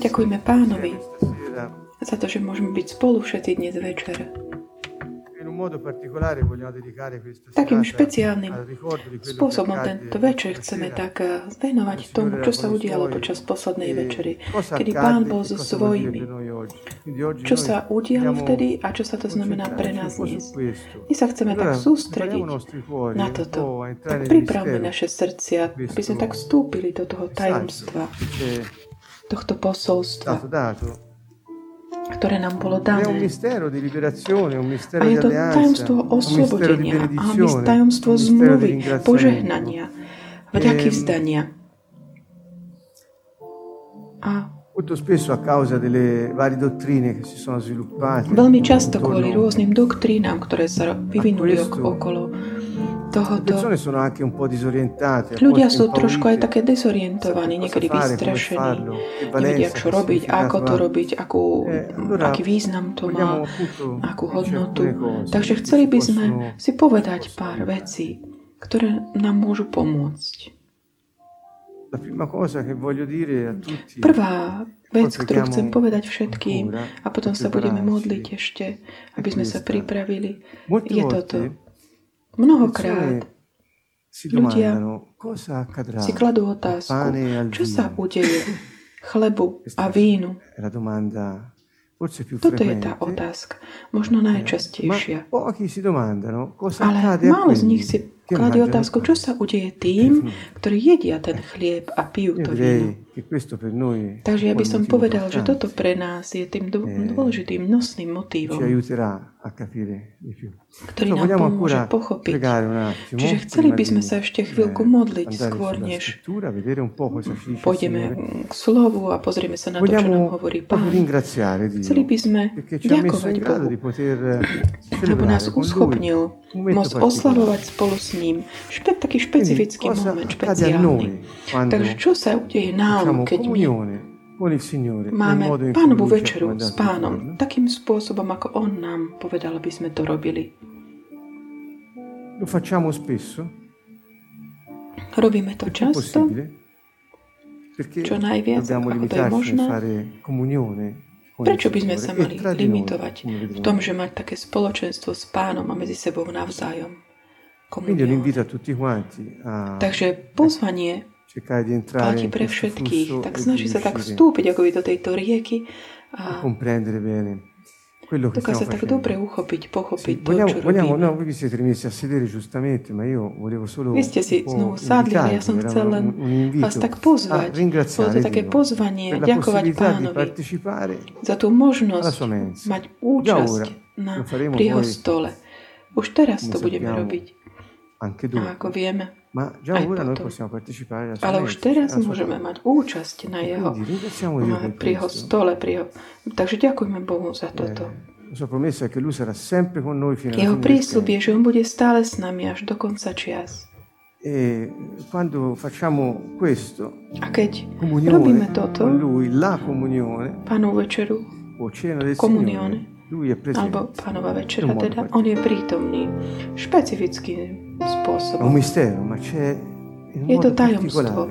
Ďakujeme pánovi za to, že môžeme byť spolu všetci dnes večer. Takým špeciálnym spôsobom tento večer chceme tak eh, venovať tomu, čo sa udialo počas poslednej večery, kedy Pán bol so svojimi. Čo sa udialo vtedy a čo sa to znamená pre nás dnes. My sa chceme tak sústrediť na toto. Tak pripravme naše srdcia, aby sme tak vstúpili do toho tajomstva, tohto posolstva ktoré nám bolo dané. A je to tajomstvo oslobodenia a tajomstvo zmluvy, požehnania, vďaky vzdania. A Veľmi často kvôli rôznym doktrínám, ktoré sa vyvinuli okolo tohoto. Ľudia sú trošku aj také dezorientovaní, niekedy vystrašení, nevedia, čo robiť, ako to robiť, akú, eh, aký význam to má, akú hodnotu. Takže chceli by sme si povedať pár vecí, ktoré nám môžu pomôcť. Prvá vec, ktorú chcem povedať všetkým a potom sa budeme modliť ešte, aby sme sa pripravili, je toto. Mnohokrát. Ľudia si kladú otázku, čo sa udeje chlebu a vínu. Toto je tá otázka, možno najčastejšia. Ale málo z nich si kladie otázku, čo sa udeje tým, ktorí jedia ten chlieb a pijú to víno. Takže ja by som povedal, že toto pre nás je tým dôležitým nosným motívom, ktorý nám pomôže pochopiť. Čiže chceli by sme sa ešte chvíľku modliť skôr, než pôjdeme k slovu a pozrieme sa na to, čo nám hovorí Pán. Chceli by sme ďakovať Bohu, lebo nás uschopnil môcť oslavovať spolu s ním. Špe, taký špecifický moment, špeciálny. Takže čo sa udeje nám, keď my máme pánovú večeru s pánom takým spôsobom, ako on nám povedal, aby sme to robili. Lo facciamo spesso? Robíme to často? Čo najviac, ako to je možné? Prečo by sme sa mali limitovať v tom, že mať také spoločenstvo s pánom a medzi sebou navzájom? Takže pozvanie platí pre všetkých. Tak snaží sa tak vstúpiť ako do tejto rieky a Dokáže tak dobre uchopiť, pochopiť to, čo vogliamo, no, voi vi siete rimessi a sedere giustamente, ma io volevo solo Vy ste si znovu sadli, ja som chcel len vás tak pozvať. Bolo to také pozvanie, ďakovať pánovi za tú možnosť mať účasť na, pri jeho stole. Už teraz to budeme robiť. A ako vieme, Ma già ora noi possiamo partecipare alla Ale už teraz môžeme mať účasť na jeho, pri jeho stole. Pri jeho, takže ďakujeme Bohu za toto. Jeho prísľub je, že On bude stále s nami až do konca čias. E quando facciamo questo, a keď robíme toto, lui, la comunione, pánu večeru, o cena del komunione, Alebo pánova večera, teda. on je prítomný špecifickým spôsobom. Je to tajomstvo,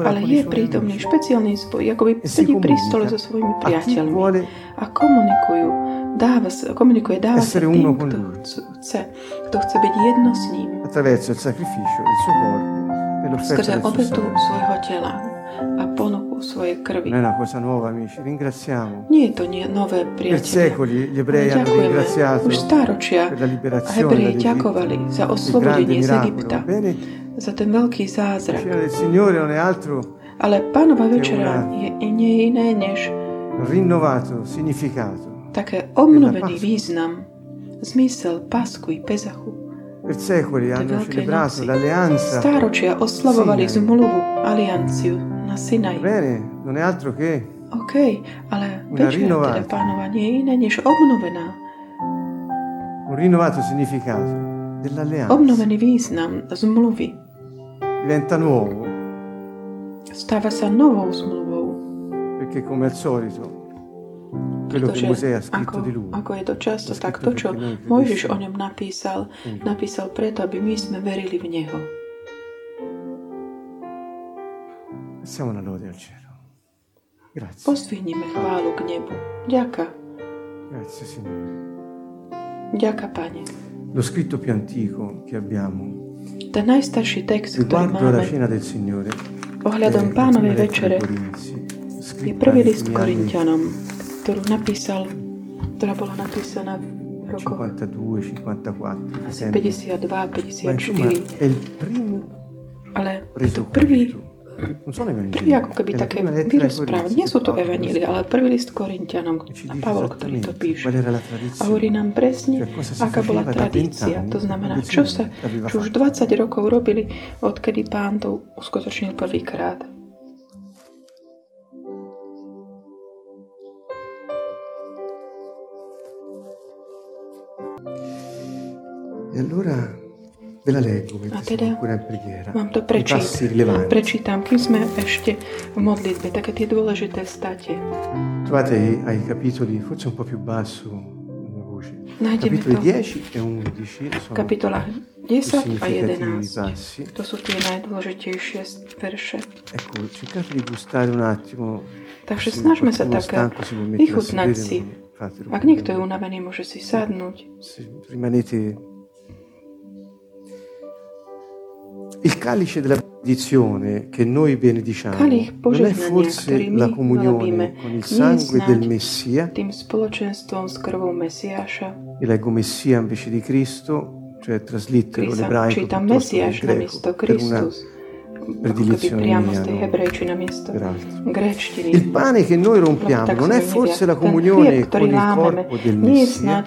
ale je prítomný špeciálny spoj, ako by sedí pri stole so svojimi priateľmi a komunikujú, dáva, komunikuje, dáva sa tým, kto chce, kto chce byť jedno s ním. Skrze obetu svojho tela a ponuku svojej krvi. Non è una cosa nuova, amici. Ringraziamo. Nie je to nie nové, priatelia. Per secoli gli ebrei hanno ringraziato Už stáročia per la liberazione Hebreji ďakovali za oslobodenie z Egypta, za ten veľký zázrak. Signore non è altro Ale pánova večera je nie iné než rinnovato significato. také obnovený význam, zmysel Pasku i Pezachu. Per secoli hanno celebrato l'alleanza. Stáročia oslavovali zmluvu, alianciu na Sinai. Bene, non è altro che OK, ale večera teda pánova nie je iné než obnovená. Un rinnovato significato dell'alleanza. Obnovený význam zmluvy. Diventa nuovo. Stáva sa novou zmluvou. Perché come al solito pretože ako, ako je to často, tak to, čo Mojžiš o ňom napísal, napísal preto, aby my sme verili v Neho. Passiamo una lode al cielo. Grazie. Pozdvihnime chválu k nebu. Ďaká. Grazie Signore. Ďaká, Pane. Lo scritto più antico che abbiamo Ten najstarší text, ktorý riguardo alla máme cena del Signore ohľadom è pánovej la lettera večere, ai Corinzi, je scritta prvý list anni Korintianom, ktorú napísal, ktorá bola napísaná v rokoch 52, 54, asi sempre. 52, Ma insomma 54, è il primo ale to prvý, Keby ako keby také vyrozprávať. Nie sú to evanílie, ale prvý list Korintianom a Pavol, ktorý to píše. A hovorí nám presne, aká bola tradícia. To znamená, čo, sa, čo už 20 rokov robili, odkedy pán to uskutočnil prvýkrát. Allora ve la leggo A teda ancora in preghiera. Vám to passi prečítam. rilevanti. Prečítam, kým sme ešte v modlitbe, také tie dôležité state. Trovate ai capitoli, forse un po' più basso la mia voce. Nájdeme Capitoli to 10 e 11 v sono kapitolách più 10 a significativi 11. passi. To sú tie najdôležitejšie verše. Ecco, cercate di gustare un attimo. Takže snažme sa tak vychutnať si. Ak niekto je unavený, môže si sadnúť. Rimanete il calice della benedizione che noi benediciamo non è forse la comunione con il sangue del Messia? Io leggo Messia invece di Cristo cioè traslittero l'ebraico piuttosto che il greco per una predilizione priamo mia peraltro. Il pane che noi rompiamo non è forse la comunione con il corpo del Messia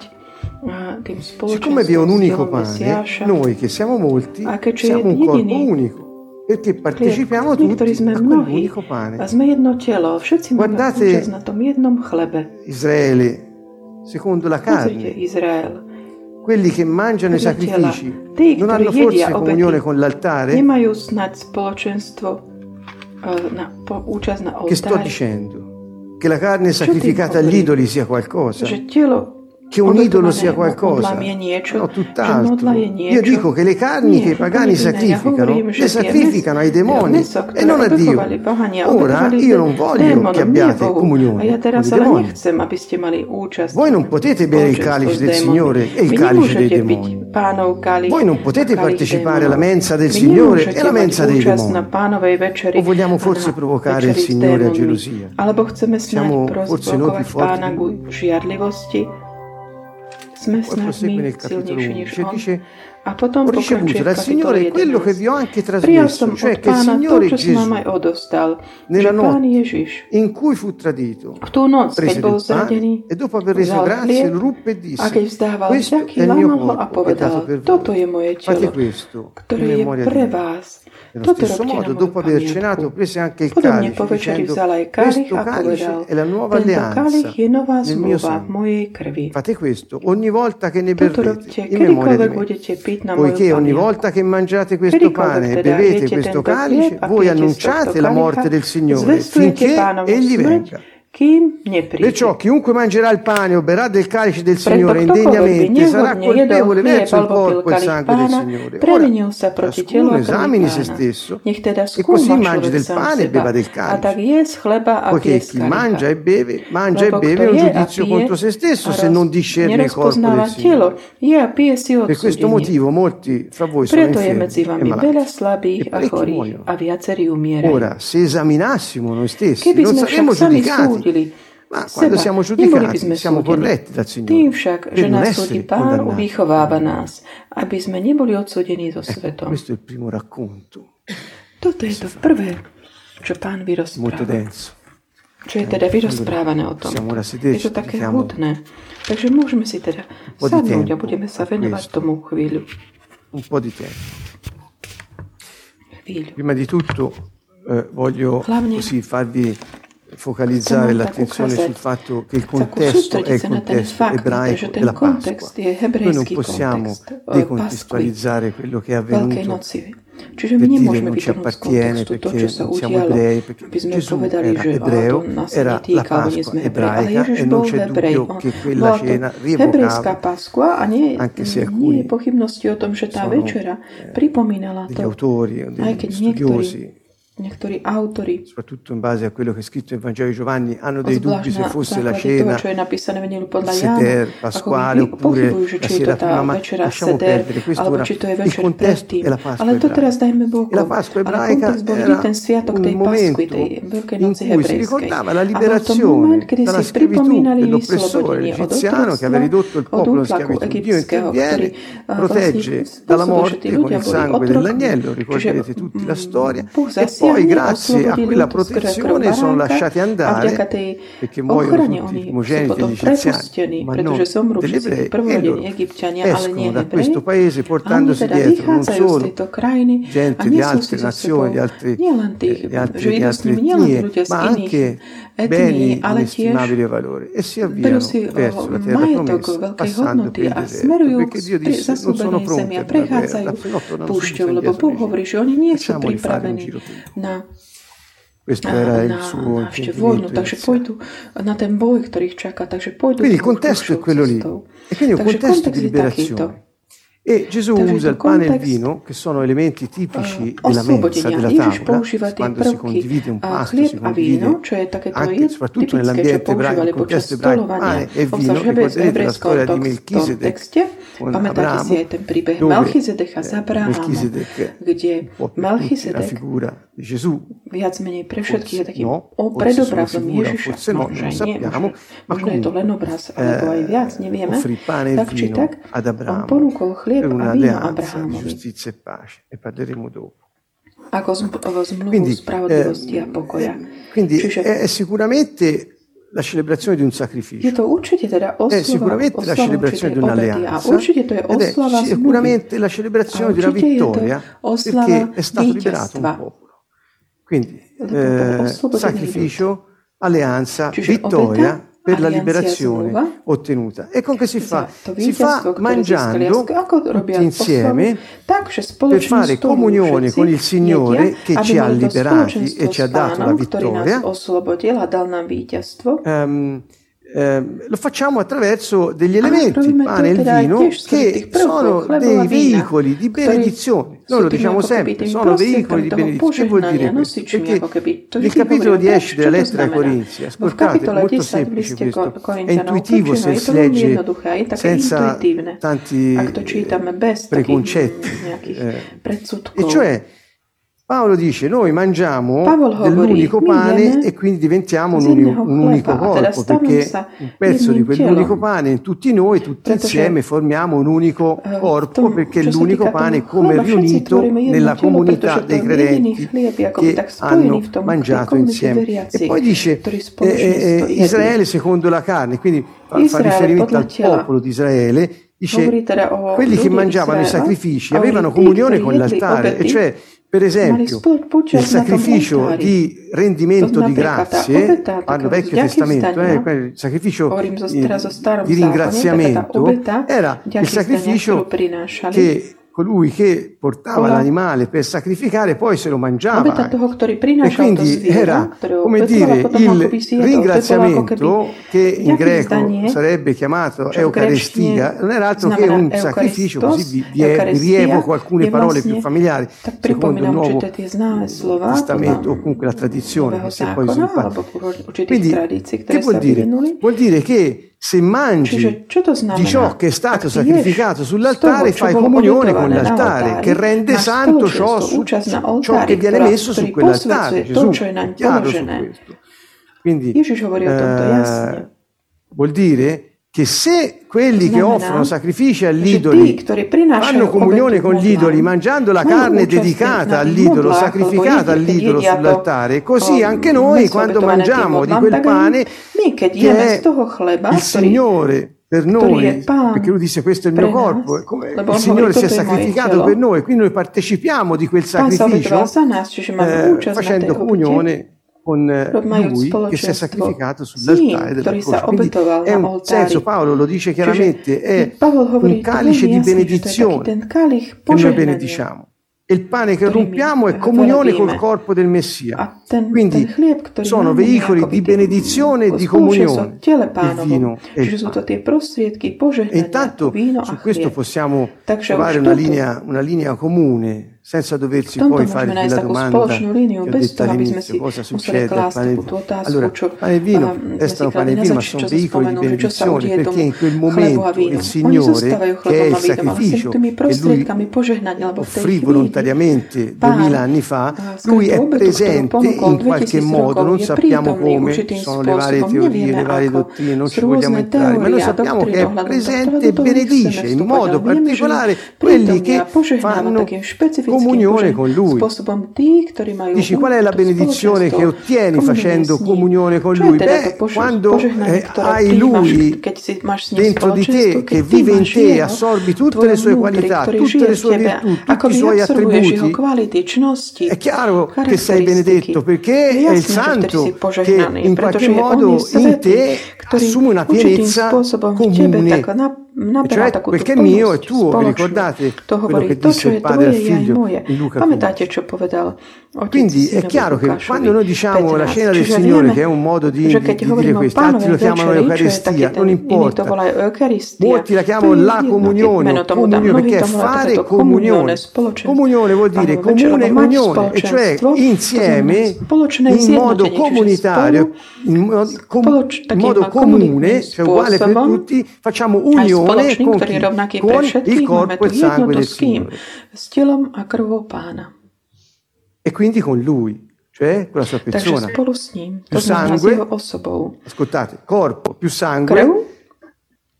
siccome vi è un unico pane noi che siamo molti A che c'è siamo un corpo unico perché partecipiamo tutti a quell'unico pane. Guardate-. Israele secondo la carne quelli che mangiano i sacrifici non hanno forse comunione con l'altare? che sto dicendo? Che la carne sacrificata agli idoli sia qualcosa? Že telo che un idolo sia qualcosa no tutt'altro je io dico che le carni che i pagani sacrificano le sacrificano ai demoni e non a Dio ora io non voglio démonom, che abbiate comunione con i demoni mali účasť. Voi non potete bere il calice del. Signore e il calice dei demoni. Voi non potete partecipare alla mensa del Signore e alla mensa dei účasť demoni. O vogliamo forse provocare il Signore a gelosia? Siamo forse noi più forti Poi prosegue nel capitolo silnejší než 11 on. dice ho ricevuto dal Signore quello che 11. vi ho anche trasmesso, cioè che il Signore Gesù, nella notte in cui fu tradito, prese del pane e dopo aver reso grazie lo ruppe e disse, questo è il mio corpo che è dato per voi. Fate questo in memoria di me. Nello stesso modo, dopo aver cenato, prese anche il calice, dicendo, questo calice è la nuova alleanza nel mio sangue. Fate questo ogni volta che ne berrete robte, in memoria di me. Poiché ogni volta che mangiate questo pane e bevete questo calice, voi annunciate la morte del Signore finché egli smrť, venga. kým nepríde. Perciò chiunque mangerà il pane o berrà del calice del Signore indegnamente sarà colpevole verso il corpo e il sangue del Signore. Ora, ciascuno esamini se stesso e così mangi del pane e beva del calice. Poiché chi mangia e beve, mangia e beve un giudizio contro se stesso se non discerne il corpo del Signore. Per questo motivo molti fra voi sono infermi e malati. E parecchi muoiono. Ora, se esaminassimo noi stessi, non saremmo giudicati, súdili ma quando seba, siamo giudicati sme siamo corretti dal Tým Signore však, per že nás súdi Pán, vychováva nás, aby sme neboli odsúdení so svetom. Questo è il primo racconto, Toto je to prvé, čo Pán molto vyrozpráva. denso. Čo je teda vyrozprávané o tom. Je to také hutné. Takže môžeme si teda sadnúť a budeme sa venovať tomu chvíľu. un po' di tempo. chvíľu. Prima di tutto eh, voglio così farvi focalizzare l'attenzione sul fatto che il contesto è il contesto ebraico della Pasqua. Noi non possiamo eh, decontestualizzare quello che è avvenuto. Čiže my nemôžeme z appartiene kontextu to, perché čo sa udialo, perché aby sme povedali, era že ebreo, nás sa netýka, lebo nie Pasqua sme hebreji. Ale ebraica Ježiš e bol non c'è hebrej. dubbio che quella Bola to cena hebrejská Paskva a nie, anche se nie je pochybnosti o tom, že tá Niektóri autori, soprattutto in base a quello che è scritto in Vangelo di Giovanni, hanno dei dubbi se fosse la cena, to, čo je napísané seder, pasquale, oppure la sera prima, ma lasciamo seder, perdere, questo ora, il contesto è la Pasqua Ale to. La Pasqua ebraica era ten sviatok tej Pasqui, tej Veľkej la liberazione dalla schiavitù dell'oppressore egiziano che aveva ridotto il popolo in schiavitù. Dio interviene, protegge dalla morte con il sangue dell'agnello, ricorderete tutti la storia, e poi poi grazie a quella protezione sono lasciati andare perché muoiono tutti i primogeniti egiziani, ma non degli ebrei escono da questo paese portandosi dietro non solo gente di altre nazioni, di altre, eh, di altre, di altre etnie, ma anche Бени иnestimabile valore e si avviano verso la terra promessa passando per il deserto perché Dio disse non sono pronti a guerra pušťou, lebo Boh hovorí, že oni nie sú pripravení na. Na vojnu, takže pôjdu na ten boj, ktorý ich čaká, takže Quindi il contesto è quello lì. E quindi un contesto di liberazione. E Gesù usa il pane e il vino, che sono elementi tipici della mensa, della tavola, quando si condivide un pasto, si condivide anche, soprattutto nell'ambiente ebraico, il contesto ebraico, pane ah, e vino, ricorderete la storia di Melchisedec con Abramo, dove? È gdzie figura. Gesù. Viac menej pre všetkých je taký no, opredobrasom Ježiša. Otce, no, možno aj nie, možno, možno je to len obraz, alebo aj viac, nevieme. Tak či tak, on ponúkol chlieb a víno Abrahamovi. Ako zmluvu spravodlivosti a eh, pokoja. Eh, quindi Čiže, è sicuramente la celebrazione di un sacrificio. È sicuramente la celebrazione di un'alleanza. Ed è sicuramente la celebrazione di una vittoria perché è stato liberato un popolo. Quindi eh, sacrificio, alleanza, vittoria per la liberazione ottenuta. E con che si fa? Si fa mangiando tutti insieme per fare comunione con il Signore che ci ha liberati e ci ha dato la vittoria. Um, Ehm, lo facciamo attraverso degli elementi, il pane e il vino, che sono dei veicoli di benedizione. Noi lo diciamo sempre, sono veicoli di benedizione. Che vuol dire questo? Perché il capitolo 10 della lettera ai Corinzi, ascoltate, è molto semplice questo, è intuitivo se si legge senza tanti eh, preconcetti. Eh. E cioè Paolo dice: Noi mangiamo l'unico pane e quindi diventiamo un, uni- un unico corpo, perché un pezzo di quell'unico pane in tutti noi, tutti insieme, formiamo un unico corpo, perché l'unico pane è come riunito nella comunità dei credenti che hanno mangiato insieme. E poi dice: eh, eh, eh Israele secondo la carne, quindi fa riferimento al popolo di Israele dice quelli che mangiavano i sacrifici avevano comunione con l'altare, e cioè per esempio, il sacrificio di rendimento di grazie al Vecchio Testamento, eh, il sacrificio di ringraziamento era il sacrificio che colui che portava Ola. l'animale per sacrificare poi se lo mangiava. E quindi era, come dire, il ringraziamento che in greco sarebbe chiamato Eucaristia, non era altro che un sacrificio, così vi, rievoco alcune parole più familiari, secondo il Nuovo mm, Testamento o comunque la tradizione che si è poi sviluppata. Quindi, che vuol dire? Vuol dire che se mangi di ciò che è stato sacrificato sull'altare fai comunione con nell'altare, che rende santo ciò, su, ciò che viene messo su quell'altare. Gesù è chiaro su questo. Quindi, eh, vuol dire che se quelli che offrono sacrifici all'idolo fanno comunione con gli idoli mangiando la carne dedicata all'idolo, sacrificata all'idolo sull'altare, così anche noi quando mangiamo di quel pane che è il Signore per noi, perché lui disse questo è il mio corpo, come il Signore si è sacrificato per noi, quindi noi partecipiamo di quel sacrificio eh, facendo comunione con eh, lui che si è sacrificato sull'altare della croce. Quindi un senso, Paolo lo dice chiaramente, è un calice di benedizione. Che noi benediciamo il pane che rompiamo è comunione col corpo del Messia. Quindi sono veicoli di benedizione e di comunione, il vino e il pane. E intanto su questo possiamo trovare una linea, una linea comune senza doversi poi fare la domanda liniju, bez toho, aby sme si museli klásť túto otázku, vino, restano pane e vino, ma sono veicoli di benedizione, perché in quel momento il Signore, che è il sacrificio che Lui offrì volontariamente duemila anni fa, Lui è presente in qualche modo, non sappiamo come, ci sono le varie teorie, le varie dottrine, non ci vogliamo entrare, ma noi sappiamo che è presente e benedice in modo particolare quelli che fanno comunione con Lui. Dici qual è la benedizione che ottieni facendo comunione con Lui? Beh, quando eh, hai Lui dentro di te, che vive in te, assorbi tutte le sue qualità, tutte le sue virtù, tutti i suoi attributi, è chiaro che sei benedetto perché è il Santo che in qualche modo in te assume una pienezza comune. Una cioè, quel che è mio è tuo, vi ricordate to quello che disse il padre al figlio? in Luca Quindi è chiaro che quando noi diciamo la cena del Signore, che è un modo di, di, di dire questo, altri lo chiamano Eucaristia, eh, non importa. Molti la chiamano la comunione, comunione perché è fare comunione. Comunione vuol dire comune unione, e cioè insieme, in modo comunitario, in modo comune, cioè uguale per tutti, facciamo unione spoločný, kôň, ktorý je rovnaký kôň, pre všetkých. Máme tu jednotu s kým? S telom a krvou pána. E quindi con lui, cioè con la sua persona. Takže spolu s ním, to znamená s jeho osobou. Ascoltate, corpo più sangue. Krv,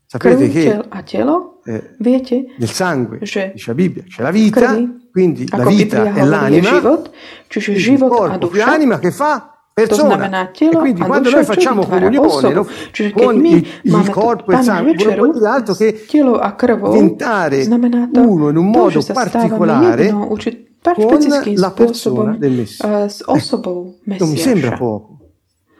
Sapete che tel a telo, eh, viete, nel sangue, dice la Bibbia, c'è la vita, krvi, quindi la vita è l'anima, život, čiže život a duša, l'anima che fa persona. E quindi quando noi facciamo comunione no, con il, il corpo e il sangue, vuol dire altro che diventare uno in un modo particolare con la persona del Messias. Eh, non mi sembra poco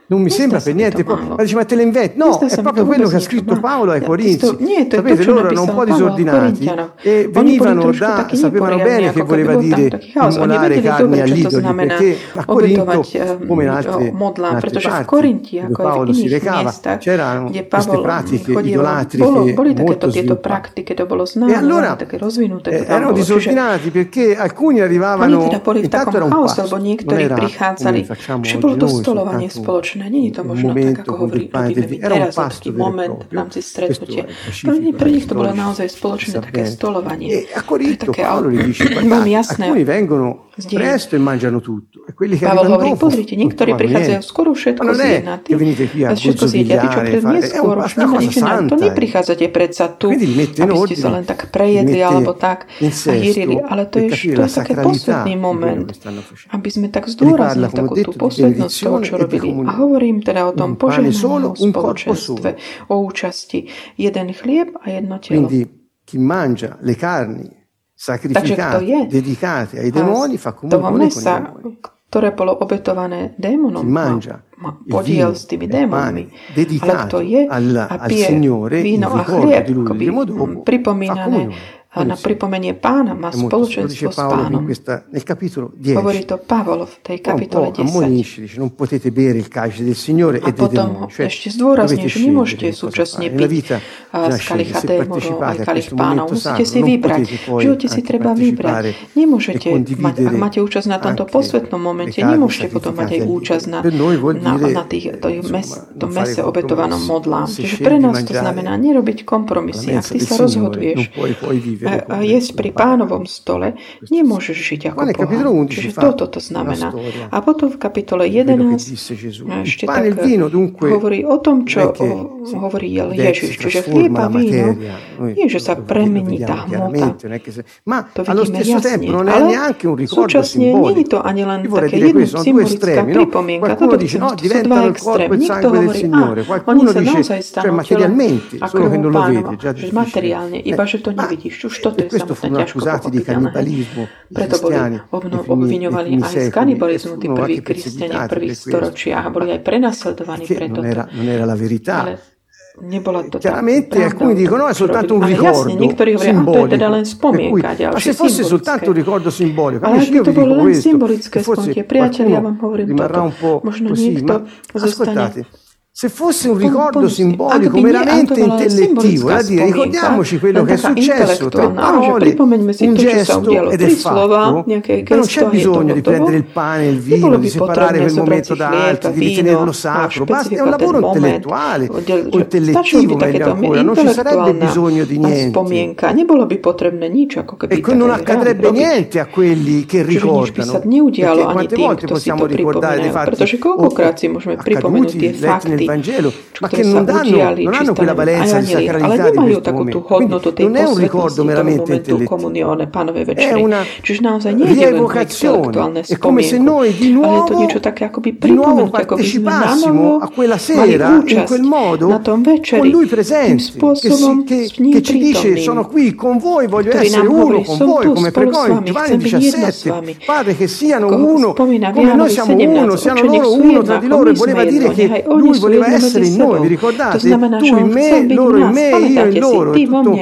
non mi sembra per niente. Ma dice, ma te le inventi? No, è proprio quello che ha scritto Paolo ai Corinzi. Niente, Sapete, loro erano un po' disordinati e venivano da, sapevano bene che voleva dire immolare carni all'idolo, perché a Corinto, eh, come in altre, in altre parti, dove Paolo si recava, c'erano queste pratiche idolatriche molto sviluppate. E allora eh, erano disordinati perché alcuni arrivavano, intanto era un passo, non era come facciamo oggi noi, soltanto možné, není to možno tak, ako hovorí Epidemi, teraz taký moment v rámci stretnutia. Pre, nich, pre nich to bolo naozaj spoločné také stolovanie. To je také veľmi jasné kde... Presto e mangiano tutto. E quelli che Pavel hovorí, dofu, pozrite, niektorí prichádzajú skoro všetko zjedia. Ty, všetko zjedia, tí, čo prídu neskôr, už nemáte to neprichádzate predsa tu, aby ste sa len tak prejedli alebo tak a jirili. Ale to je, to také posvetný moment, aby sme tak zdôraznili takú tú posvetnosť toho, čo robili. A hovorím teda o tom požehnanom spoločenstve, o účasti. Jeden chlieb a jedno telo. Chi mangia le carni sacrificati, je. dedicati ai demoni, ah, fa komunikovali sa demoni. ktoré bolo obetované démonom, mangia, ma, ma podiel s tými démonmi. Ale je Allah, a pije Signore, víno a chlieb, akoby pripomínané na pripomenie pána má spoločenstvo s pánom. Hovorí to Pavol v tej kapitole 10. A potom ešte zdôrazní, že nemôžete súčasne piť z kalicha démonov aj kalich pánov. Musíte si vybrať. V živote si treba vybrať. Nemôžete mať, ak máte účasť na tomto posvetnom momente, nemôžete potom mať aj účasť na, na, na tých, to, mes, to mese obetovanom modlám. Čiže pre nás to znamená nerobiť kompromisy. Ak ty sa rozhoduješ, a, jesť pri pánovom stole, nemôžeš žiť ako pohan. Čiže toto to znamená. A potom v kapitole 11 ešte tak hovorí o tom, čo hovorí Ježiš. Čiže chlieb a víno nie, že sa premení tá hmota. To vidíme jasne. Ale súčasne nie je to ani len také jedno symbolická pripomienka. Toto sú dva extrémy. Niekto hovorí, a oni sa naozaj stanú telom a krvou pánova. Materiálne, iba že to nevidíš. Čo E questo furono accusati di kannibalismo hrišćani. Obvinjovali i aj z kanibalizmu ti prvi kristijani, prvi storočji, a boli aj. Non era, la verità. Ale nebola to eh, Chiaramente alcuni dicono è soltanto un ricordo simbolico. ma se fosse soltanto un ricordo simbolico, ale ak by to bolo len symbolické spomienky, priatelia, ja vám hovorím toto, možno niekto se fosse un ricordo simbolico meramente intellettivo, da dire ricordiamoci quello che è successo, tre parole, un gesto ed è fatto, non c'è bisogno di prendere il pane il vino, di separare quel momento da altri, di ritenerlo sacro, basta, è un lavoro intellettuale o intellettivo meglio ancora, non ci sarebbe bisogno di niente. E non accadrebbe niente a quelli che ricordano, perché quante volte possiamo ricordare dei fatti accaduti, letti nel Vangelo, ma che non, danno, non hanno quella valenza di sacralità di questo momento. Quindi non è un ricordo meramente intellettivo, è una rievocazione. È come se noi di nuovo, di nuovo partecipassimo a quella sera in quel modo con Lui presente, che, si, che, che ci dice sono qui con voi, voglio essere uno con voi, come pregò in Giovanni 17. Padre, che siano uno come noi siamo uno, siano loro uno tra di loro e voleva dire che Lui voleva essere essere in noi, vi ricordate? tu in me, loro in me, io in loro. Tutto,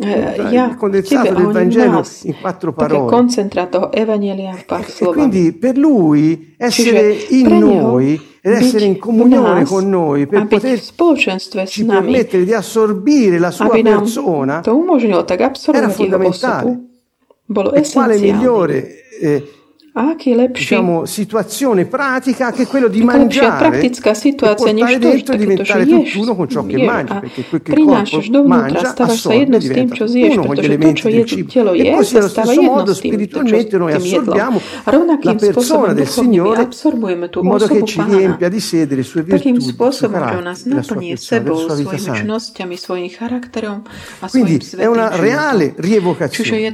il condensato del Vangelo in quattro parole. Concentrato Evangelia e quindi per lui essere in noi ed essere in comunione con noi per poterci permettere di assorbire la sua persona era fondamentale. E quale migliore eh, aký lepší diciamo, situazione pratica che quello di mangiare praktická situácia než to, e diventare tutt'uno con ciò che mangi, perché quel che il corpo mangia assorbe diventa tutt'uno con gli elementi del cibo. E così allo stesso modo spiritualmente noi assorbiamo la persona del Signore in modo che ci riempia di sede le sue virtù, il suo carattere, la sua persona, la sua vita santa. Quindi è una reale rievocazione.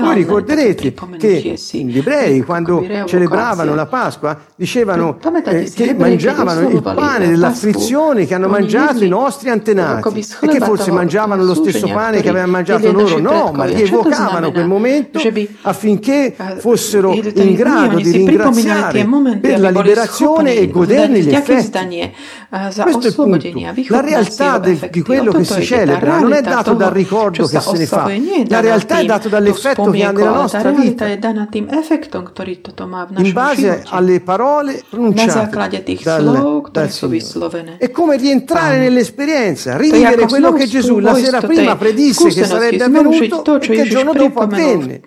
Voi ricorderete che gli ebrei quando celebravano la Pasqua, dicevano eh, che mangiavano il pane dell'afflizione che hanno mangiato i nostri antenati e che forse mangiavano lo stesso pane che avevano mangiato loro. No, ma rievocavano quel momento affinché fossero in grado di ringraziare per la liberazione e goderne gli effetti. Questo è il punto. La realtà di quello che si celebra non è dato dal ricordo che se ne fa, la realtà è data dall'effetto che ha nella nostra vita in base alle parole pronunciate dal, dal Signore. È come rientrare nell'esperienza, rivivere quello che Gesù la sera prima predisse che sarebbe avvenuto to, e che il giorno dopo avvenne.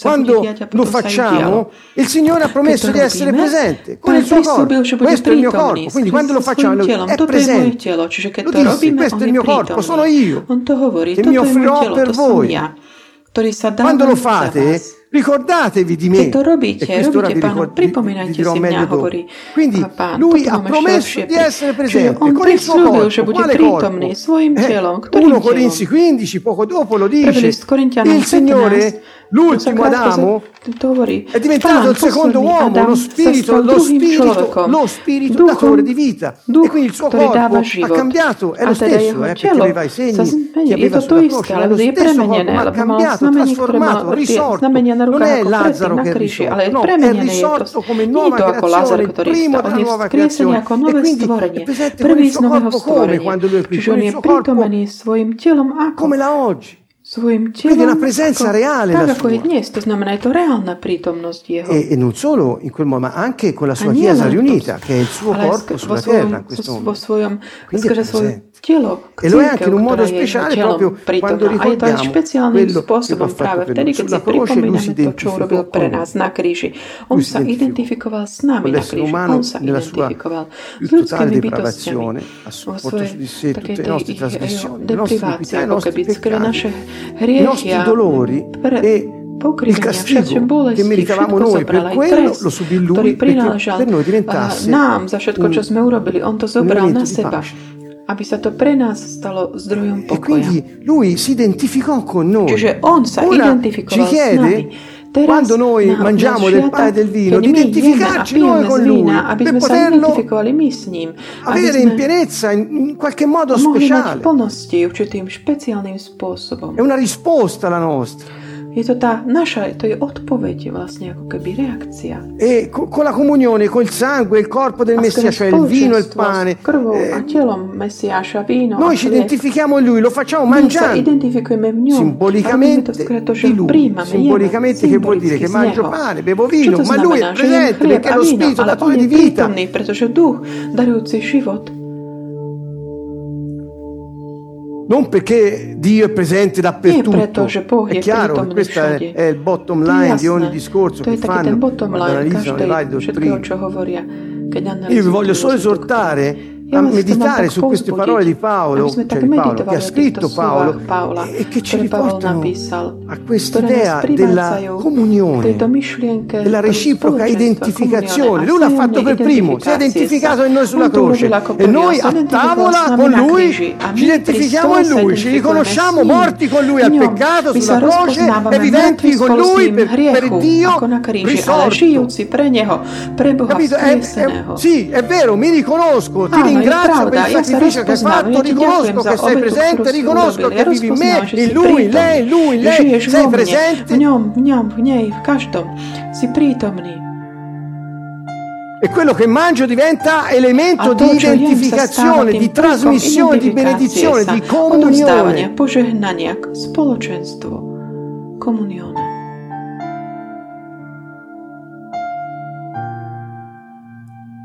Quando lo facciamo, il Signore ha promesso di essere presente con il suo corpo. Questo è il mio corpo, quindi quando lo facciamo è presente. Lo disse, questo è il mio corpo, sono io, che mi offrirò per voi. Quando lo fate, ricordatevi di me. To robíte, e robíte pánu, pripomínajte si mňa, hovorí Quindi pán. lui ha promesso di essere presente on con il suo corpo. Quale corpo? Eh, telom. Ktorým 1 Corinzi 15, poco dopo lo dice, il Signore, 15, l'ultimo Adamo, è diventato il secondo uomo, lo spirito, lo spirito, lo spirito datore di vita. e quindi il suo corpo ha cambiato, è lo stesso, eh, perché aveva i segni che aveva sulla croce, è lo stesso corpo, ma cambiato, trasformato, risorto. Non è Lazzaro che è risorto, no, è risorto come nuova creazione, il primo della nuova creazione. E quindi è presente con il suo corpo come quando lui è qui, con on il suo corpo come la oggi. Svojim Quindi telom, una presenza ako, reale tak la sua. dnes. To znamená, je to reálna prítomnosť jeho. E, e non solo in quel modo, ma anche con la sua Chiesa to- riunita, che è il suo corpo sulla vo svojom, terra in questo vo momento. svojom Quindi è skrze svoje presente. telo, E lo è anche in un modo speciale proprio quando to ricordiamo quello che spôsobom ha fatto per noi. Sulla croce lui si to, identificò urobil pre nás na kríži. On Lui si sa identifikoval s nami na kríži. On sa identifikoval s ľudskými bytostiami. Vo portato svojej takej tej nostre deprivácii, ako keby peccati, naše i nostri dolori e il pokrivenia, castigo che meritavamo noi per quello lo subì lui perché per noi eh, diventasse nám za všetko, čo sme urobili. On to zobral na seba, aby sa to pre nás stalo zdrojom E pokoja. quindi lui si identificò con noi. Čiže on sa Ora ci identifikoval s chiede, nami. Quando noi mangiamo del pane e del vino, di identificarci noi con lui, per poterlo avere in pienezza, in, qualche modo speciale. È una risposta la nostra. Je to tá naša, to je odpoveď vlastne, ako keby reakcia. E con la comunione, col sangue, il corpo del Messia, cioè il vino e il pane. Krvou eh, a telom Mesiáša, víno Noi ci identifichiamo in Lui, lo facciamo mangiando. Simbolicamente di Lui. Simbolicamente che vuol dire che mangio pane, bevo vino, ma Lui è presente perché è lo Spirito datore di vita. Pretože duch, darujúci život, non perché Dio è presente dappertutto, è chiaro, questo è, è, il bottom line di ogni discorso che fanno quando analizzano le varie dottrine. Io vi voglio solo esortare a meditare su queste parole di Paolo, cioè di Paolo che ha scritto Paolo e che ci riportano a quest'idea della comunione, della reciproca identificazione. Lui l'ha fatto per primo, si è identificato in noi sulla croce. e noi a tavola con lui ci identifichiamo in lui, ci riconosciamo morti con lui al peccato sulla croce e viventi con lui per, per Dio risorto. Capito? È, è, sì, è vero, mi riconosco, ti ringrazio ringrazio per il sacrificio che hai fatto, riconosco che sei presente, riconosco che vivi in me, in lui, lei, lui, lei, sei presente. E quello che mangio diventa elemento di identificazione, di trasmissione, di benedizione, di comunione. Comunione.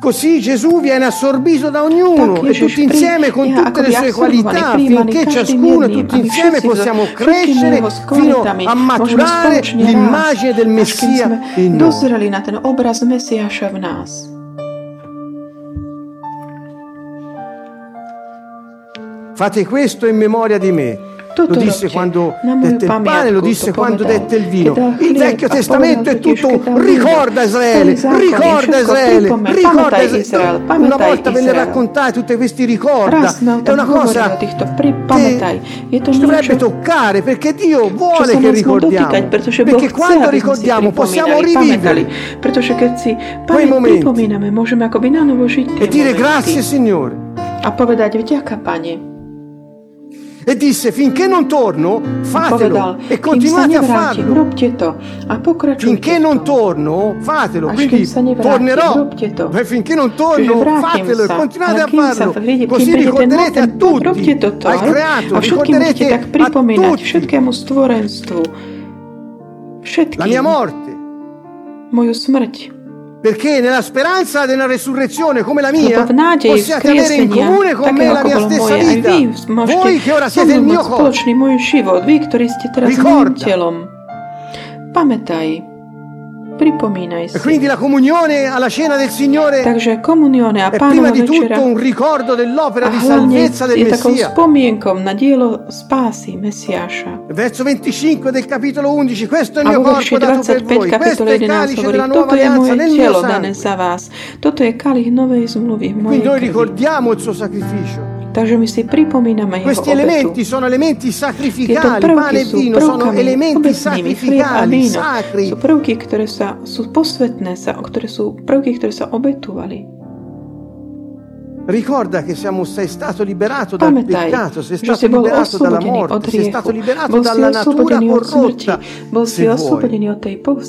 Così Gesù viene assorbito da ognuno e tutti insieme con tutte le sue qualità, finché ciascuno, tutti insieme possiamo crescere fino a maturare l'immagine del Messia in noi. Fate questo in memoria di me. Lo disse quando dette il pane, lo disse quando dette il vino. Il Vecchio Testamento è tutto ricorda Israele, ricorda Israele, ricorda Israele. Una volta ve ne raccontai tutti questi ricorda. È una cosa che ci dovrebbe toccare perché Dio vuole che ricordiamo. Perché quando ricordiamo possiamo rivivere quei momenti e dire grazie Signore. A povedať vďaka, Pane. E disse, finché non torno, fatelo e continuate a farlo. Finché non torno, fatelo. Quindi tornerò. E finché non torno, fatelo e continuate a farlo. Così ricorderete a tutti, al creato, ricorderete a tutti la mia morte. Moju smrť. Perché nella speranza della resurrezione come la mia possiate avere in comune con me la mia stessa vita. Voi che ora siete il mio corpo. Ricorda. Pripomínaj si. E quindi la comunione alla cena del Signore Takže komunione a è prima di tutto un ricordo dell'opera di salvezza del takou spomienkom na dielo spásy Mesiáša. Verso 25 del capitolo 11, questo è il mio corpo dato per voi, questo è il calice della nuova alleanza nel mio sangue. Toto je kalich novej zmluvy v mojej Quindi noi ricordiamo il suo sacrificio. Takže my si pripomíname Questi elementi sono elementi sacrificali, pane e vino sono elementi sacrificali, sacri. Sú prvky, ktoré sa, sú posvetné, sa, ktoré sú prvky, ktoré sa obetovali. Ricorda che siamo, sei stato liberato dal peccato, sei stato liberato dalla morte, sei stato liberato dalla natura corrotta, se vuoi.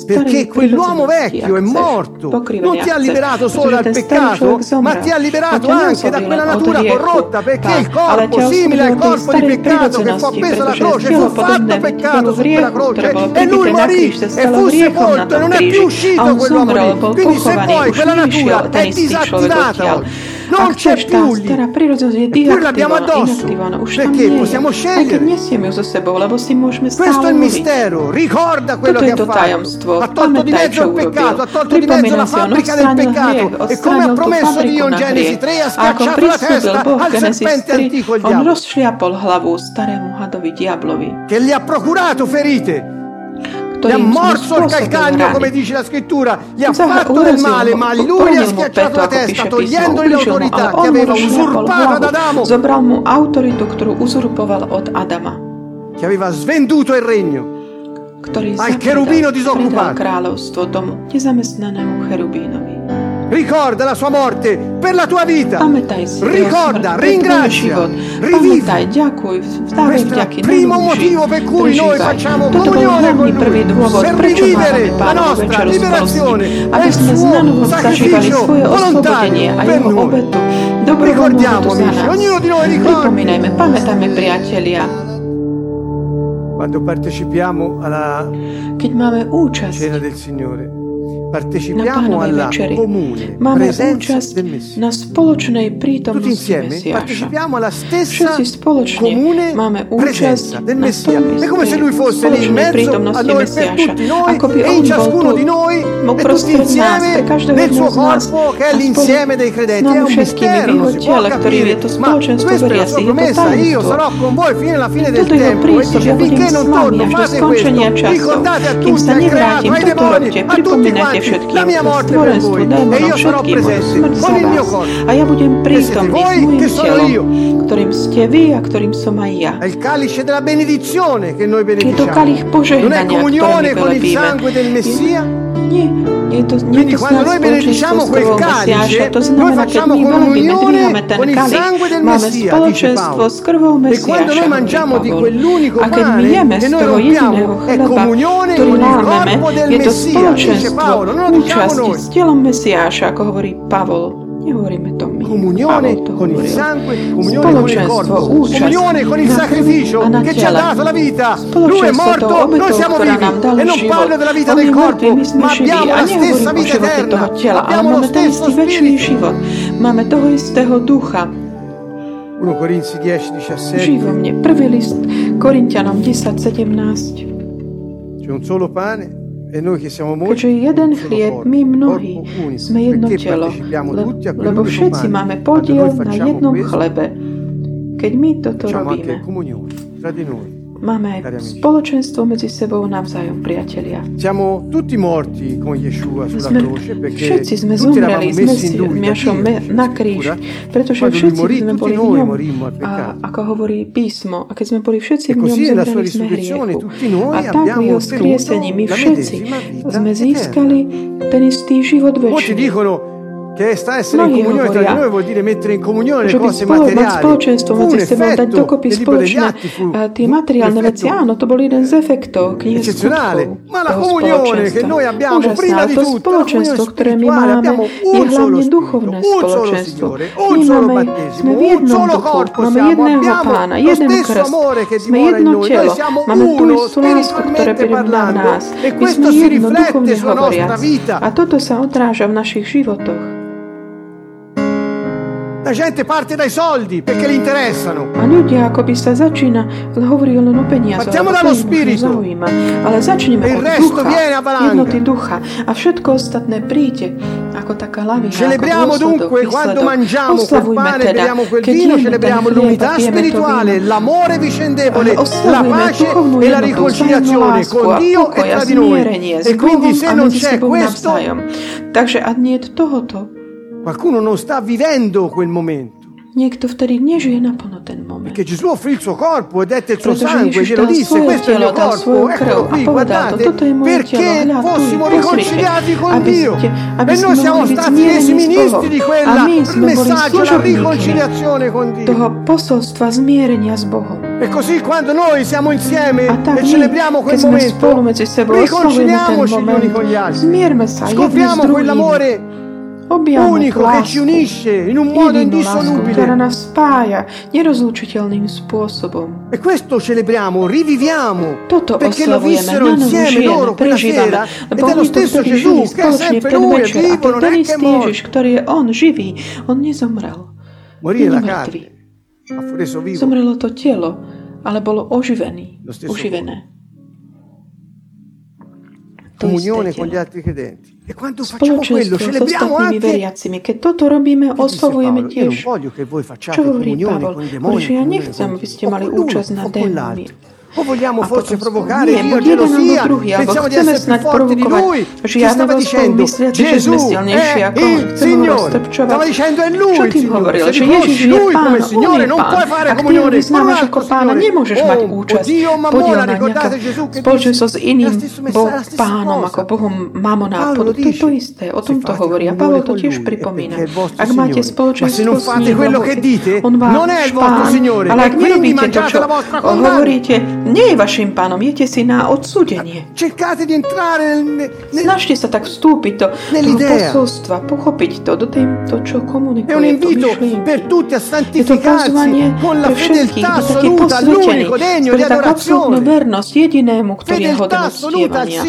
Perché quell'uomo vecchio è morto, non ti ha liberato solo dal peccato, ma ti ha liberato anche da quella natura corrotta, perché il corpo simile al corpo di peccato che fu appeso alla croce, fu fatto peccato su quella croce e lui morì e fu sepolto e non è più uscito quell'uomo lì. Quindi se vuoi quella natura è disattivata oggi non c'è lì. Eppure l'abbiamo addosso. Perché possiamo scegliere. Questo è il mistero. Ricorda quello che ha fatto. Ha tolto di mezzo il peccato, ha tolto di mezzo la fabbrica del peccato. E come ha promesso Dio in Genesi 3, ha schiacciato la testa al serpente antico il diavolo. Che gli ha procurato ferite gli ha morso il calcagno, come dice la scrittura, gli ha fatto del male, ma lui ha schiacciato la testa, togliendogli l'autorità che aveva usurpato ad Adamo, zobral mu autoritu, ktorú uzurpoval od Adama, che aveva svenduto il regno. Al cherubino disoccupato. kráľovstvo tomu nezamestnanému cherubínovi. Ricorda la sua morte per la tua vita. Ricorda, ringrazia. Pamätaj, ďakuj, vzdávej vďaky, primo motivo per cui noi facciamo comunione con Lui, per rivivere la nostra liberazione. E il suo sacrificio volontario per noi. Ricordiamo, amici, ognuno di noi priatelia, Quando partecipiamo alla máme účasť cena del Signore, partecipiamo alla večeri. comune Máme Messia. na spoločnej Tutti prítomnosti insieme Mesiáša. partecipiamo alla stessa Všetci spoločne comune máme účasť del na Messia. tom È come se lui fosse lì in spoločnej mezzo a prítomnosti Mesiáša. Ako by e on in bol ciascuno tu di noi bol e tutti prostred nás, insieme pre každého nel jedného suo z nás corpo che è a spolu l'insieme dei s credenti. È nami un všetkými v non jeho tele, ktorý je to spoločenstvo sua je to promessa. Io tajomstvo. sarò con voi fino alla fine del Toto je jeho tempo prísľub, ja budem finché s non vami torno až do skončenia času. Ricordate a Kým tutti, sa nevrátim, toto robte. a tutti Pripomínajte quanti všetkým. Cez tvorenstvo démonov, všetkým budú smrť za vás. A ja budem prítomný s môjim telom, ktorým ste vy a ktorým som aj ja. Je to kalich požehnania, ktoré my velepíme. Nie. Noi, Quindi e quando noi benediciamo quel calice, noi facciamo comunione con il sangue del Messia, dice Paolo. E quando noi mangiamo di quell'unico pane che noi rompiamo, è comunione con il corpo del Messia, dice Paolo. Non lo diciamo noi. s ako hovorí Pavol. Comunione con il sangue, comunione con il corpo, comunione con il sacrificio che ci ha dato la vita. Lui è morto, noi siamo vivi. E non parlo della vita del corpo, ma abbiamo la stessa vita eterna. Abbiamo lo stesso spirito. Máme toho istého ducha. 1 Corinzi 10, Žij vo 17. mne. Prvý list Korintianom 10, 17. C'è un solo pane Keďže jeden chlieb, my mnohí sme jedno telo, lebo všetci máme podiel na jednom chlebe, keď my toto robíme. Máme aj spoločenstvo medzi sebou navzájom, priatelia. Sme, všetci sme zomreli s Mesiašom na kríž, pretože všetci sme boli v ňom. A ako hovorí písmo, a keď sme boli všetci v ňom zomreli sme hriechu. A tak v jeho skriesení my všetci sme získali ten istý život večný. Che sta essere in comunione tra di noi vuol dire mettere in comunione le cose materiali. spoločenstvo medzi sebou, dať dokopy spoločné tie materiálne veci. Áno, to bol jeden z efektov knihy skutkov. Ma la comunione che noi abbiamo Úžasná, prima di tutto, spoločenstvo, ktoré my máme, je hlavne duchovné spoločenstvo. My máme, sme v jednom duchu, máme jedného pána, jeden krst, sme jedno telo, máme tú istú lásku, ktoré prebýva v nás. My sme jedno, duchovne hovoriac. A toto sa odráža v našich životoch. La gente parte dai soldi perché li interessano. A ľudia ako by sa začína, hovorí len o peniazoch, Partiamo dallo spirito. zaujíma. Ale začneme E il od resto ducha, viene a valanga. jednoty ducha. A všetko ostatné príde ako taká lavína, Celebriamo dunque quando mangiamo quel pane, teda, beviamo quel vino, celebriamo a l'unità to spirituale, l'amore vicendevole, la pace duchovnú e la riconciliazione con a Dio e a tra di noi. E quindi se a non c'è questo. Takže ak nie tohoto, qualcuno non sta vivendo quel momento. niekto vtedy nežije naplno ten moment. Perché Gesù offrì il suo corpo e dette il suo sangue, glielo disse, questo è il mio corpo, eccolo qui, guardate, perché fossimo riconciliati con Dio. E noi siamo stati resi ministri di boli messaggio, la riconciliazione con Dio. toho posolstva zmierenia s Bohom. E così quando noi siamo insieme e celebriamo quel momento, riconciliamoci gli uni con gli altri. Scopriamo quell'amore Objavme unico tú che ci lásku, unisce in un modo jedinú lásku, ktorá indissolubile. nás spája nerozlučiteľným spôsobom. E questo celebriamo, riviviamo, Toto perché lo vissero insieme loro quella sera lebo oni to vtedy žili spoločne v ten večer. A ten è istý Ježiš, ktorý je On, živý, On nezomrel. Morì la carne, ha reso vivo. Zomrelo to telo, ale bolo oživený. To comunione con gli altri credenti. E quando facciamo quello, celebriamo anche veriacimi, che toto robíme, oslavujeme tiež. Čo hovorí Pavel? Prečo ja nechcem, aby ste mali účasť na démonmi, O vogliamo forse provocare nie, Dio gelosia? Druhý, Pensiamo di essere più forti di Lui? Ci stava dicendo Gesù è il Signore. Stava dicendo è Lui il Signore. Se riconosci Lui come Signore non puoi fare comunione con un altro Signore. Nemôžeš mať účasť, podiel na nejakom spoločenstvo s iným pánom ako Bohom Mamona. To, to isté, o tom to hovorí. A Pavol to tiež pripomína. Ak máte spoločenstvo s ním, on váš pán, ale ak nerobíte to, čo hovoríte, nie je vašim pánom, jete si na odsúdenie. Snažte sa tak vstúpiť do toho posolstva, pochopiť to, do tej, to, čo komunikuje, to myšlienky. Je to pozvanie pre všetkých do takých posvetení, pre tak absolútnu vernosť jedinému, ktorý je hoden uctievania.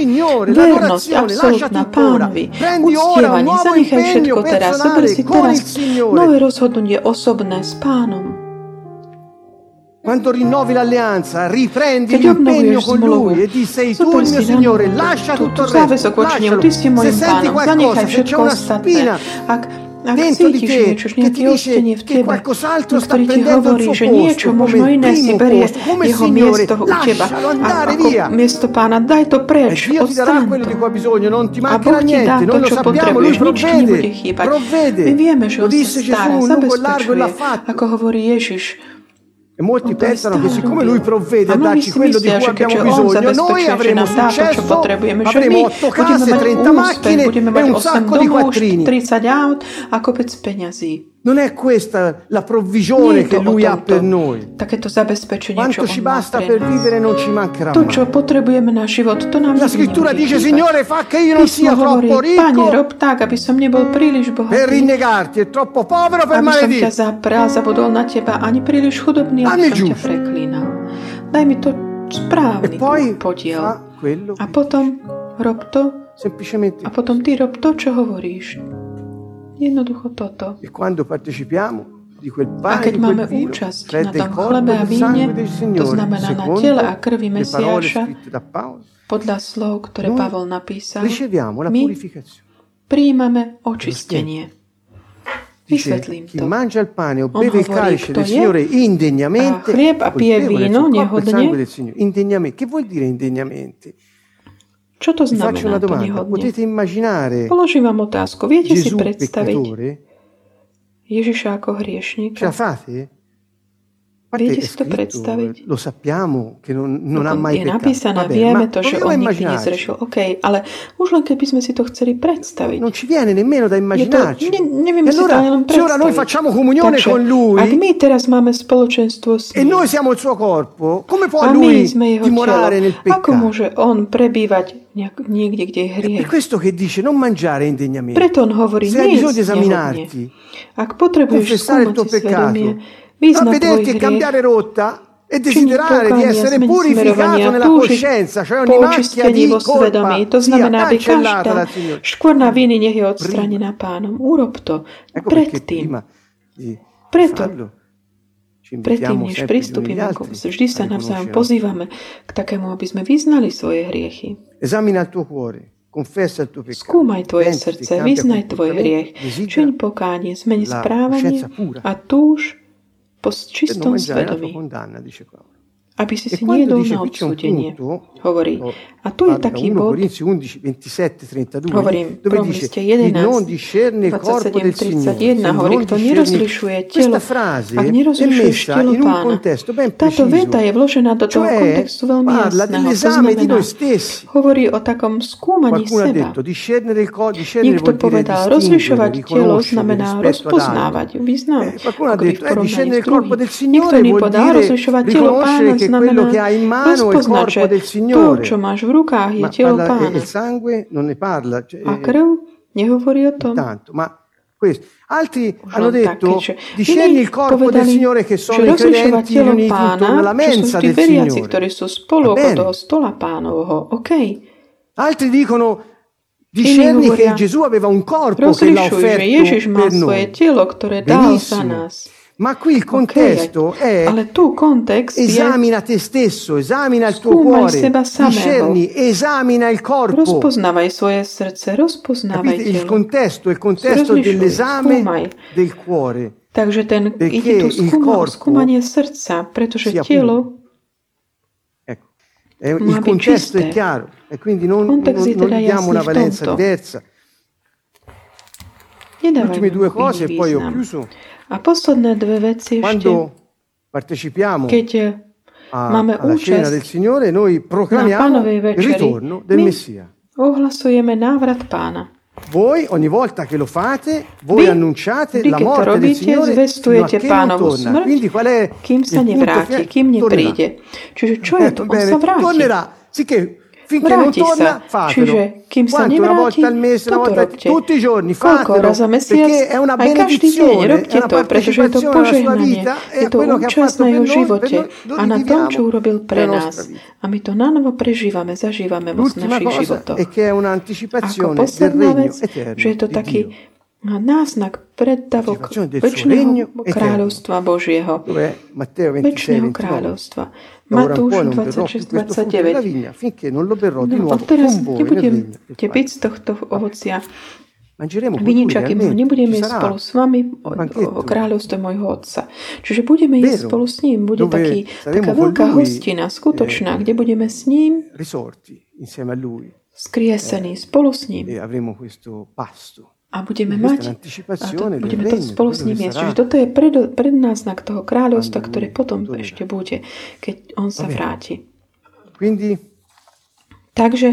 Vernosť absolútna pánovi, uctievanie. Zanechaj všetko teraz, zober si teraz nové rozhodnutie osobné s pánom. Quando rinnovi l'alleanza, riprendi l'impegno con lui e di sei tu il mio Signore, lascia tutto il resto, lascialo. Se senti qualcosa, se c'è una spina, ak cítiš niečo, nejaké ostenie v tebe, ktorý ti hovorí, že niečo možno iné si berie jeho miesto u teba. A ako miesto pána, daj to preč, odstran to. A Boh ti dá to, čo potrebuješ, nič ti nebude chýbať. My vieme, že on sa stará, zabezpečuje, ako hovorí Ježiš. E molti pensano che siccome lui provvede a darci quello di cui abbiamo bisogno, noi avremo successo, avremo 8 case, 30 macchine e un sacco di quattrini. Non è questa la provvisione che Lui ha per noi. Quanto ci basta per vivere non ci mancherà mai. La scrittura dice, Signore, fa che io non sia troppo ricco per rinnegarti e troppo povero per maledirti. Dammi giusto. Daj mi to správny podiel. A potom rob to, a potom ty rob to, čo hovoríš. Jednoducho toto. E quando partecipiamo di quel pane, a keď máme účasť na tom chlebe a víne, to znamená na tele a krvi Mesiáša, podľa slov, ktoré Pavol napísal, my príjmame očistenie. Vysvetlím to. On hovorí, kto je chlieb a pije víno nehodne, indegnamente. Che vuol dire indegnamente? Čo to znamená faccio Položím vám otázku. Viete si predstaviť peccatore? Ježiša ako hriešníka? Viete si to predstaviť? Lo sappiamo che non, non ha mai je napísané, Vabbè, vieme to, že on nikdy nezrešil. OK, ale už len keby sme si to chceli predstaviť. Non ci viene nemmeno da immaginarci. Ne, nevieme allora, si to len predstaviť. ora noi facciamo comunione Takže, con lui ak my teraz máme spoločenstvo s ním, e noi siamo il suo corpo, come può lui dimorare nel peccato? Ako môže on prebývať niekde, kde je hriech? È per questo che dice non mangiare indegnamente. Preto on hovorí, Se hai bisogno di esaminarti, ak potrebuješ skúmať si svedomie, a vederti cambiare rotta e desiderare di essere purificato nella coscienza, cioè ogni macchia di colpa. to znamená, aby každá škvrna viny nech je odstranená pánom. Urob to predtým. Preto Predtým, než pristúpime, vždy sa navzájom pozývame k takému, aby sme vyznali svoje hriechy. Skúmaj tvoje srdce, vyznaj tvoj hriech, čiň pokánie, zmeň správanie a túž po čistom svedomí aby si si nejedol na odsúdenie. Hovorí. A tu je taký bod, hovorím, prvom liste 11, 27, 31, hovorí, kto nerozlišuje telo, ak nerozlišuješ telo pána. Táto veta je vložená do toho kontextu veľmi jasného. To znamená, hovorí o takom skúmaní seba. Niekto povedal, rozlišovať telo znamená rozpoznávať, vyznávať. Ako v porovnaní s druhým. Niekto iný povedal, rozlišovať telo pána znamená rozpoznať, že to, čo máš v rukách, je telo pána. A krv nehovorí o tom. Questo. Altri hanno detto discerni il corpo del Signore che sono i credenti riuniti intorno alla mensa del Signore. ktorí sú spolu okolo toho stola pánovho. Okay. Altri dicono discerni che Gesù aveva un corpo che l'ha offerto per noi. Telo, ktoré dal za nás. Ma qui il contesto okay, è tu context esamina te stesso, esamina il tuo cuore, discerni, esamina il corpo. Capite? Il contesto, il contesto dell'esame del cuore. Takže ten, ide tu skúma, skúmanie srdca, pretože telo È, il contesto è chiaro. E quindi non, non, non gli diamo una valenza diversa. Le ultime due cose e poi ho chiuso. A posledné dve veci Quando partecipiamo a, alla cena del Signore, noi proclamiamo il ritorno del Messia. Ohlasujeme návrat pána. Voi ogni volta che lo fate, voi vy, annunciate la morte del Signore zvestujete pánovu smrť, Quindi qual è kým sa nevráti, kým nepríde. Čiže čo je to? On sa vráti. Tornerà. Sicché finché non torna, fatelo. Čiže, kým sa Quanto, una volta al mese, una volta, tutti i giorni, fatelo, perché è una benedizione, è una to, pretože je to požehnanie, je to účasť na jeho živote a na tom, čo urobil pre nás. A my to nanovo prežívame, zažívame vo našich životoch. Ako posledná vec, že je to taký náznak preddavok väčšného kráľovstva Božieho, väčšného kráľovstva. Matúš 26-29. No, odteraz nebudete piť z tohto ovocia. Viniča, kým ho nebudeme jesť spolu s vami o, o kráľovstve môjho otca. Čiže budeme jesť spolu s ním. Bude taký, taká veľká hostina, skutočná, kde budeme s ním skriesení spolu s ním a budeme mať, a to, budeme to spolu s ním jesť. Čiže toto je pred, prednáznak toho kráľovstva, ktoré potom ešte bude, keď on sa vráti. Takže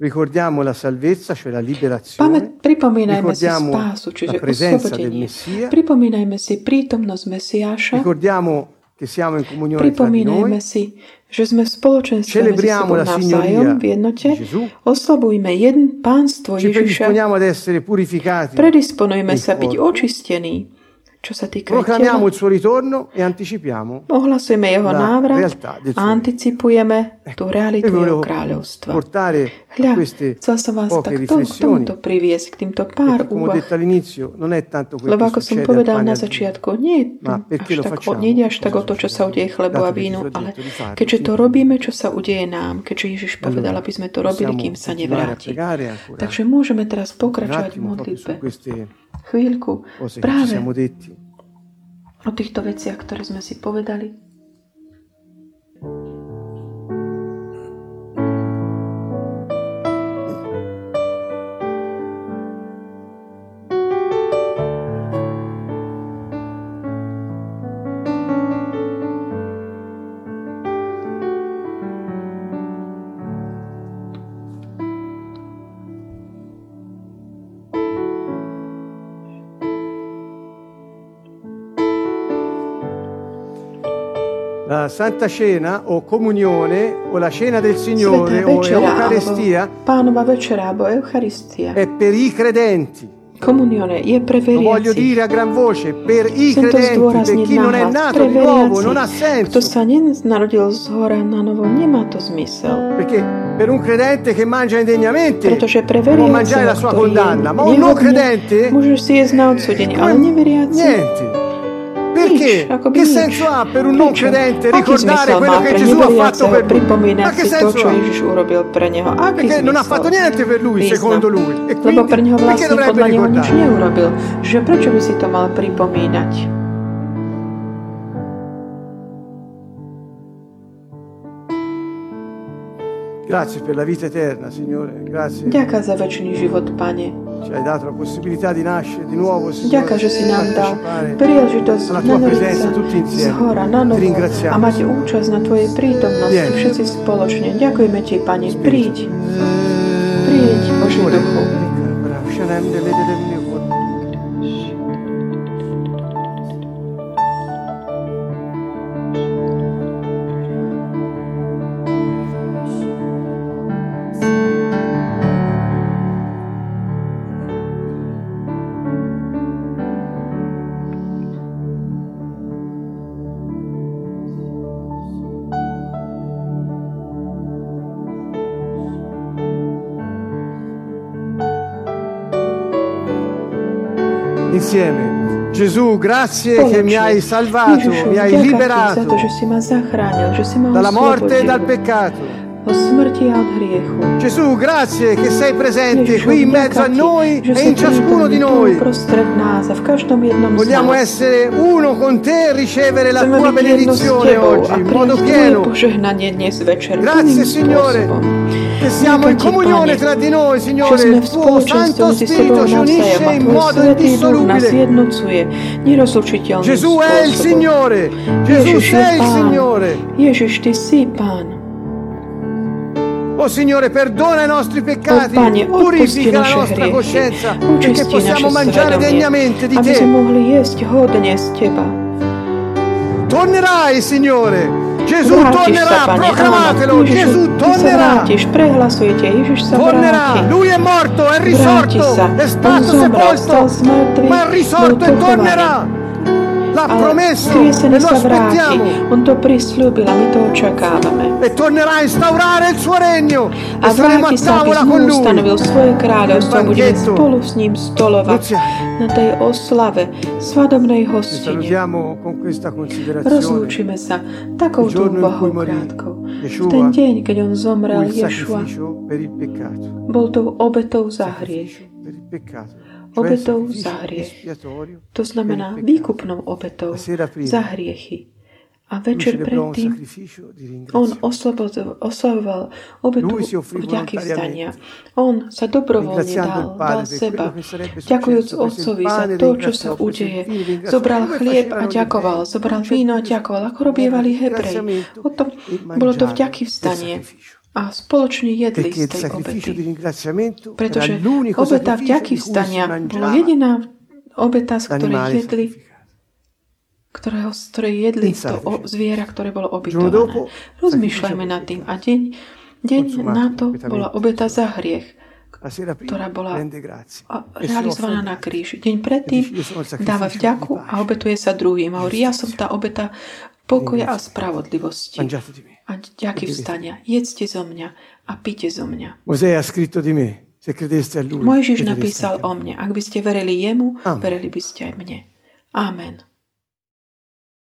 Ricordiamo la salvezza, cioè la liberazione. Pamäť, pripomínajme si spásu, čiže oslobodenie. Pripomínajme si prítomnosť Mesiáša. Ricordiamo Pripomínajme si, že sme v spoločenstve medzi sebou navzájom v jednote. Oslabujme jeden pánstvo Ježiša. Predisponujme sa byť očistení čo sa týka ritorno e Ohlasujeme jeho návrat a anticipujeme tú realitu jeho kráľovstva. Hľa, chcel som vás takto k tomuto priviesť, k týmto pár úvah. Lebo ako som povedal na začiatku, nie, až tak, nie ide až tak o to, čo sa udeje chlebu a vínu, ale keďže to robíme, čo sa udeje nám, keďže Ježiš povedal, aby sme to robili, kým sa nevráti. Takže môžeme teraz pokračovať v modlitbe chvíľku práve o týchto veciach, ktoré sme si povedali. La Santa Cena o comunione o la cena del Signore o Eucaristia è per i credenti. Komunione je pre veriaci. Lo voglio dire a gran voce, per i credenti, per chi non è nato di nuovo, non ha senso. Kto sa nenarodil z hora na novo, nemá to zmysel. Perché per un credente che mangia indegnamente Pretože pre può mangiare la sua condanna, ma un non credente môžeš si jesť na odsúdenie, ale neveriaci niente. Perché? Che senso ha per un non credente ricordare quello che Gesù ha fatto per lui? Ma che senso ha? Perché non ha fatto niente per lui, secondo lui. E quindi, perché dovrebbe ricordare? Že prečo by si to mal pripomínať? Grazie per la vita eterna, Signore. Grazie. Ďakujem za väčší život, Pane. Ci hai dato la possibilità di nascere di nuovo, Signore. Ďakujem, že si nám dal príležitosť nanoriť sa z hora na novo a mať účasť na Tvojej prítomnosti všetci spoločne. Ďakujeme Ti, Pane. Príď. Príď, Boží duchu. Insieme. Gesù, grazie che mi hai salvato, mi hai liberato dalla morte e dal peccato. Gesù, grazie che sei presente qui in mezzo a noi e in ciascuno di noi. Vogliamo essere uno con te e ricevere la tua benedizione oggi in modo pieno. Grazie Signore che siamo in comunione tra di noi, Signore. Il tuo Santo Spirito ci unisce in modo indissolubile. Gesù è il Signore. Gesù sei il Signore. Oh Signore, perdona i nostri peccati, oh, Pane, purifica la nostra hriechy, coscienza, perché possiamo mangiare degnamente di Te. Tornerai, Signore. Gesù tornerà, proclamatelo, Gesù tornerà. Tornerà, Lui è morto, è risorto, è stato sepolto, ma è risorto e tornerà. L'ha promesso e lo aspettiamo. On to prislúbil a my to očakávame. E tornerà a instaurare il suo regno. A vráti sa, aby znovu ustanovil svoje kráľovstvo. Budeme spolu s ním stolovať na tej oslave svadobnej hostine. Rozlúčime sa takouto úvahou krátkou. V ten deň, keď on zomrel, Ješua bol tou obetou za hriech obetou za hriech. To znamená výkupnou obetou za hriechy. A večer predtým on oslavoval obetu vďaky vzdania. On sa dobrovoľne dal, dal seba, ďakujúc Otcovi za to, čo sa udeje. Zobral chlieb a ďakoval, zobral víno a ďakoval, ako robievali Hebrej. O tom bolo to vďaky vzdanie a spoločne jedli z tej obety. Pretože obeta vďaky vstania bola jediná obeta, z ktorej jedli ktorého, z ktorej jedli to o, zviera, ktoré bolo obytované. Rozmýšľajme nad tým. A deň, deň na to bola obeta za hriech, ktorá bola realizovaná na kríži. Deň predtým dáva vďaku a obetuje sa druhým. A ja som tá obeta pokoja a spravodlivosti a ďaky vstania. Jedzte zo mňa a pite zo mňa. Mojžiš napísal o mne. Ak by ste verili jemu, verili by ste aj mne. Amen.